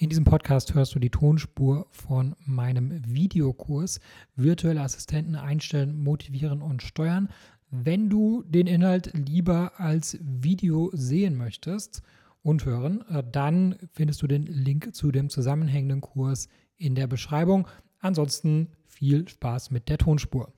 In diesem Podcast hörst du die Tonspur von meinem Videokurs Virtuelle Assistenten einstellen, motivieren und steuern. Wenn du den Inhalt lieber als Video sehen möchtest und hören, äh, dann findest du den Link zu dem zusammenhängenden Kurs in der Beschreibung. Ansonsten viel Spaß mit der Tonspur.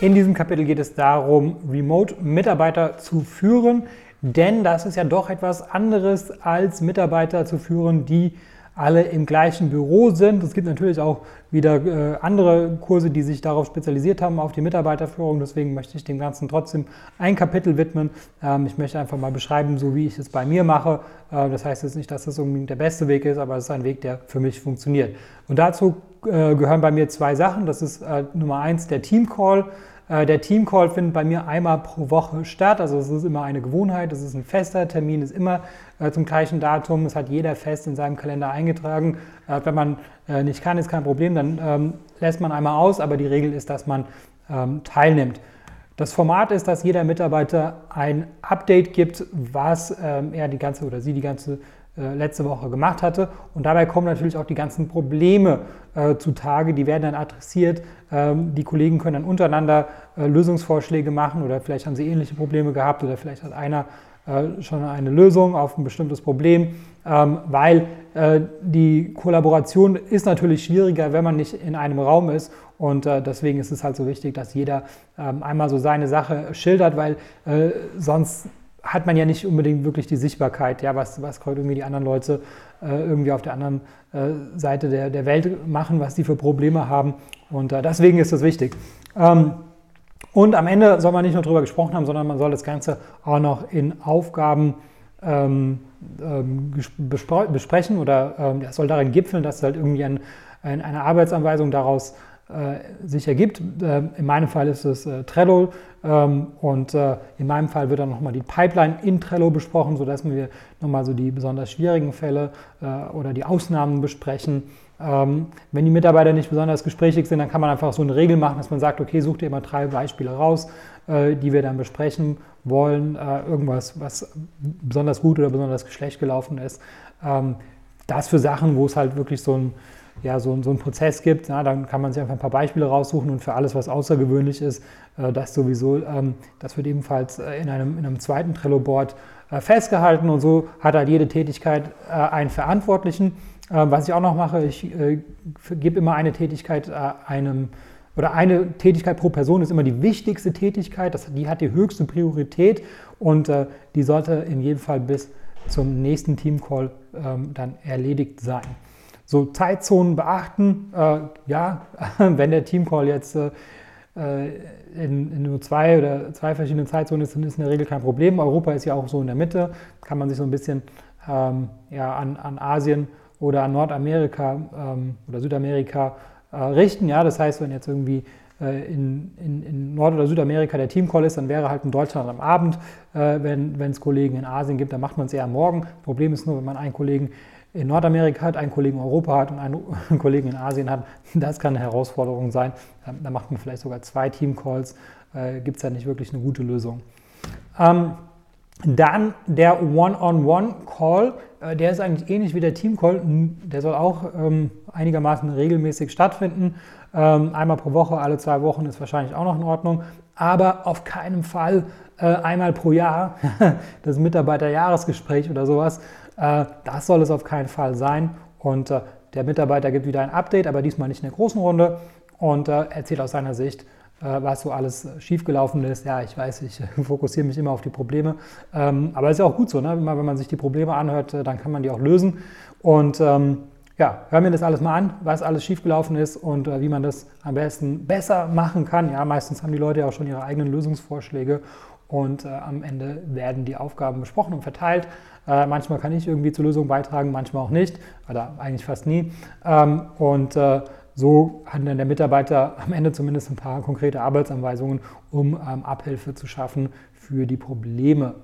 In diesem Kapitel geht es darum, Remote-Mitarbeiter zu führen. Denn das ist ja doch etwas anderes als Mitarbeiter zu führen, die alle im gleichen Büro sind. Es gibt natürlich auch wieder äh, andere Kurse, die sich darauf spezialisiert haben, auf die Mitarbeiterführung. Deswegen möchte ich dem Ganzen trotzdem ein Kapitel widmen. Ähm, ich möchte einfach mal beschreiben, so wie ich es bei mir mache. Äh, das heißt jetzt nicht, dass das unbedingt der beste Weg ist, aber es ist ein Weg, der für mich funktioniert. Und dazu äh, gehören bei mir zwei Sachen. Das ist äh, Nummer eins der Team Call. Äh, der Teamcall findet bei mir einmal pro Woche statt. Also es ist immer eine Gewohnheit, es ist ein fester Termin, ist immer äh, zum gleichen Datum. Es hat jeder fest in seinem Kalender eingetragen. Äh, wenn man nicht kann, ist kein Problem, dann ähm, lässt man einmal aus, aber die Regel ist, dass man ähm, teilnimmt. Das Format ist, dass jeder Mitarbeiter ein Update gibt, was ähm, er die ganze oder sie die ganze äh, letzte Woche gemacht hatte. Und dabei kommen natürlich auch die ganzen Probleme äh, zutage, die werden dann adressiert. Ähm, die Kollegen können dann untereinander äh, Lösungsvorschläge machen oder vielleicht haben sie ähnliche Probleme gehabt oder vielleicht hat einer äh, schon eine Lösung auf ein bestimmtes Problem, ähm, weil äh, die Kollaboration ist natürlich schwieriger, wenn man nicht in einem Raum ist. Und äh, deswegen ist es halt so wichtig, dass jeder ähm, einmal so seine Sache schildert, weil sonst hat man ja nicht unbedingt wirklich die Sichtbarkeit, ja, was, was irgendwie die anderen Leute äh, irgendwie auf der anderen äh, Seite der, der Welt machen, was die für Probleme haben. Und äh, deswegen ist das wichtig. Ähm, und am Ende soll man nicht nur darüber gesprochen haben, sondern man soll das Ganze auch noch in Aufgaben ähm, ähm, besprechen oder ähm, soll darin gipfeln, dass halt irgendwie ein, ein, eine Arbeitsanweisung daraus sich ergibt. Äh, in meinem Fall ist es äh, Trello ähm, und in meinem Fall wird dann nochmal die Pipeline in Trello besprochen, sodass wir nochmal so die besonders schwierigen Fälle oder die Ausnahmen besprechen. Ähm, wenn die Mitarbeiter nicht besonders gesprächig sind, dann kann man einfach so eine Regel machen, dass man sagt, okay, such dir immer drei Beispiele raus, die wir dann besprechen wollen, irgendwas, was besonders gut oder besonders schlecht gelaufen ist. Ähm, das für Sachen, wo es halt wirklich so ein ja, so, so einen Prozess gibt, ja, dann kann man sich einfach ein paar Beispiele raussuchen und für alles, was außergewöhnlich ist, äh, das sowieso, ähm, das wird ebenfalls äh, in, einem, in einem zweiten Trello-Board äh, festgehalten und so hat halt jede Tätigkeit äh, einen Verantwortlichen. Äh, was ich auch noch mache, ich äh, gebe immer eine Tätigkeit einem oder eine Tätigkeit pro Person ist immer die wichtigste Tätigkeit, das, die hat die höchste Priorität und die sollte in jedem Fall bis zum nächsten Teamcall ähm, dann erledigt sein. So Zeitzonen beachten, äh, ja, wenn der Teamcall jetzt äh, in, in, nur zwei oder zwei verschiedenen Zeitzonen ist, dann ist in der Regel kein Problem. Europa ist ja auch so in der Mitte, kann man sich so ein bisschen ähm, ja, an, an Asien oder an Nordamerika ähm, oder Südamerika äh, richten. Ja, das heißt, wenn jetzt irgendwie äh, in, in, in, Nord- oder Südamerika der Teamcall ist, dann wäre halt in Deutschland am Abend. Äh, wenn es Kollegen in Asien gibt, dann macht man es eher am Morgen. Problem ist nur, wenn man einen Kollegen in Nordamerika hat, einen Kollegen in Europa hat und einen Kollegen in Asien hat, das kann eine Herausforderung sein. Ähm, da macht man vielleicht sogar zwei Teamcalls, äh, gibt es ja nicht wirklich eine gute Lösung. Ähm, dann der One-on-One-Call, äh, der ist eigentlich ähnlich wie der Team-Call. Der soll auch ähm, einigermaßen regelmäßig stattfinden. Einmal pro Woche, alle zwei Wochen ist wahrscheinlich auch noch in Ordnung. Aber auf keinen Fall äh, einmal pro Jahr das Mitarbeiterjahresgespräch oder sowas. Äh, das soll es auf keinen Fall sein. Und äh, der Mitarbeiter gibt wieder ein Update, aber diesmal nicht in der großen Runde und äh, erzählt aus seiner Sicht, was so alles schiefgelaufen ist. Ja, ich weiß, ich fokussiere mich immer auf die Probleme, ähm, aber es ist ja auch gut so. Ne? Wenn man sich die Probleme anhört, dann kann man die auch lösen. Und ähm, ja, hören wir das alles mal an, was alles schiefgelaufen ist und wie man das am besten besser machen kann. Ja, meistens haben die Leute ja auch schon ihre eigenen Lösungsvorschläge und am Ende werden die Aufgaben besprochen und verteilt. Äh, manchmal kann ich irgendwie zur Lösung beitragen, manchmal auch nicht, oder eigentlich fast nie. Ähm, und äh, so hat dann der Mitarbeiter am Ende zumindest ein paar konkrete Arbeitsanweisungen, um ähm, Abhilfe zu schaffen für die Probleme.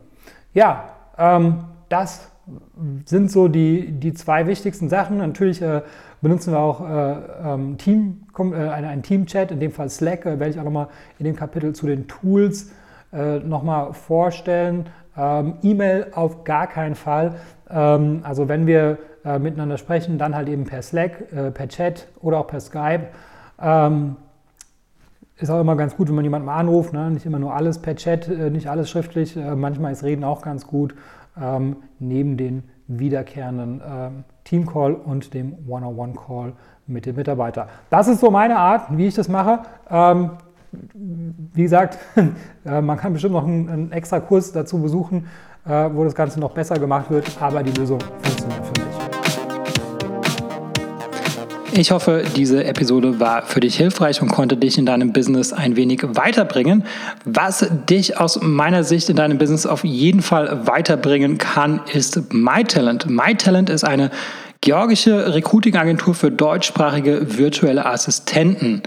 Ja, ähm, das sind so die, die zwei wichtigsten Sachen. Natürlich äh, benutzen wir auch äh, ähm, Team, äh, einen Team-Chat, in dem Fall Slack, äh, werde ich auch nochmal in dem Kapitel zu den Tools äh, nochmal vorstellen. Ähm, E-Mail auf gar keinen Fall. Ähm, also wenn wir äh, miteinander sprechen, dann halt eben per Slack, äh, per Chat oder auch per Skype. Ähm, ist auch immer ganz gut, wenn man jemanden mal anruft. Ne? Nicht immer nur alles per Chat, äh, nicht alles schriftlich. Äh, manchmal ist Reden auch ganz gut. Ähm, neben den wiederkehrenden ähm, Team-Call und dem One-on-One-Call mit dem Mitarbeiter. Das ist so meine Art, wie ich das mache. Wie gesagt, äh, man kann bestimmt noch einen, einen, extra Kurs dazu besuchen, äh, wo das Ganze noch besser gemacht wird, aber die Lösung funktioniert für mich. Ich hoffe, diese Episode war für dich hilfreich und konnte dich in deinem Business ein wenig weiterbringen. Was dich aus meiner Sicht in deinem Business auf jeden Fall weiterbringen kann, ist MyTalent. MyTalent ist eine georgische Recruiting-Agentur für deutschsprachige virtuelle Assistenten.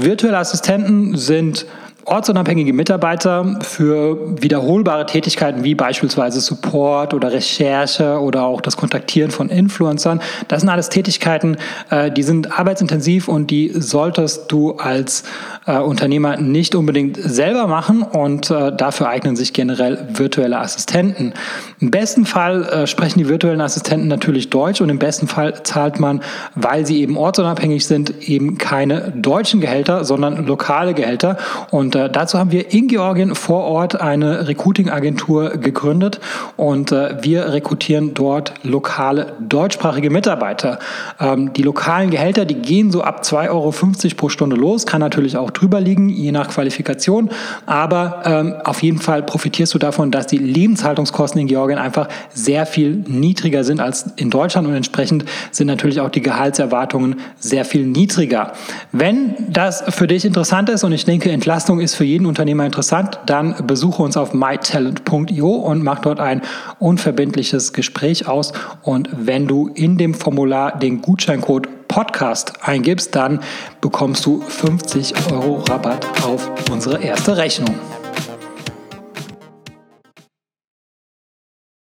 Virtuelle Assistenten sind ortsunabhängige Mitarbeiter für wiederholbare Tätigkeiten wie beispielsweise Support oder Recherche oder auch das Kontaktieren von Influencern. Das sind alles Tätigkeiten, äh, die sind arbeitsintensiv und die solltest du als äh, Unternehmer nicht unbedingt selber machen und äh, dafür eignen sich generell virtuelle Assistenten. Im besten Fall sprechen die virtuellen Assistenten natürlich Deutsch und im besten Fall zahlt man, weil sie eben ortsunabhängig sind, eben keine deutschen Gehälter, sondern lokale Gehälter und äh, dazu haben wir in Georgien vor Ort eine Recruiting-Agentur gegründet und äh, wir rekrutieren dort lokale deutschsprachige Mitarbeiter. Ähm, die lokalen Gehälter, die gehen so ab 2,50 Euro pro Stunde los, kann natürlich auch drüber liegen, je nach Qualifikation, aber ähm, auf jeden Fall profitierst du davon, dass die Lebenshaltungskosten in Georgien einfach sehr viel niedriger sind als in Deutschland und entsprechend sind natürlich auch die Gehaltserwartungen sehr viel niedriger. Wenn das für dich interessant ist und ich denke, Entlastung ist ist für jeden Unternehmer interessant, dann besuche uns auf mytalent.io und mach dort ein unverbindliches Gespräch aus. Und wenn du in dem Formular den Gutscheincode Podcast eingibst, dann bekommst du 50 Euro Rabatt auf unsere erste Rechnung.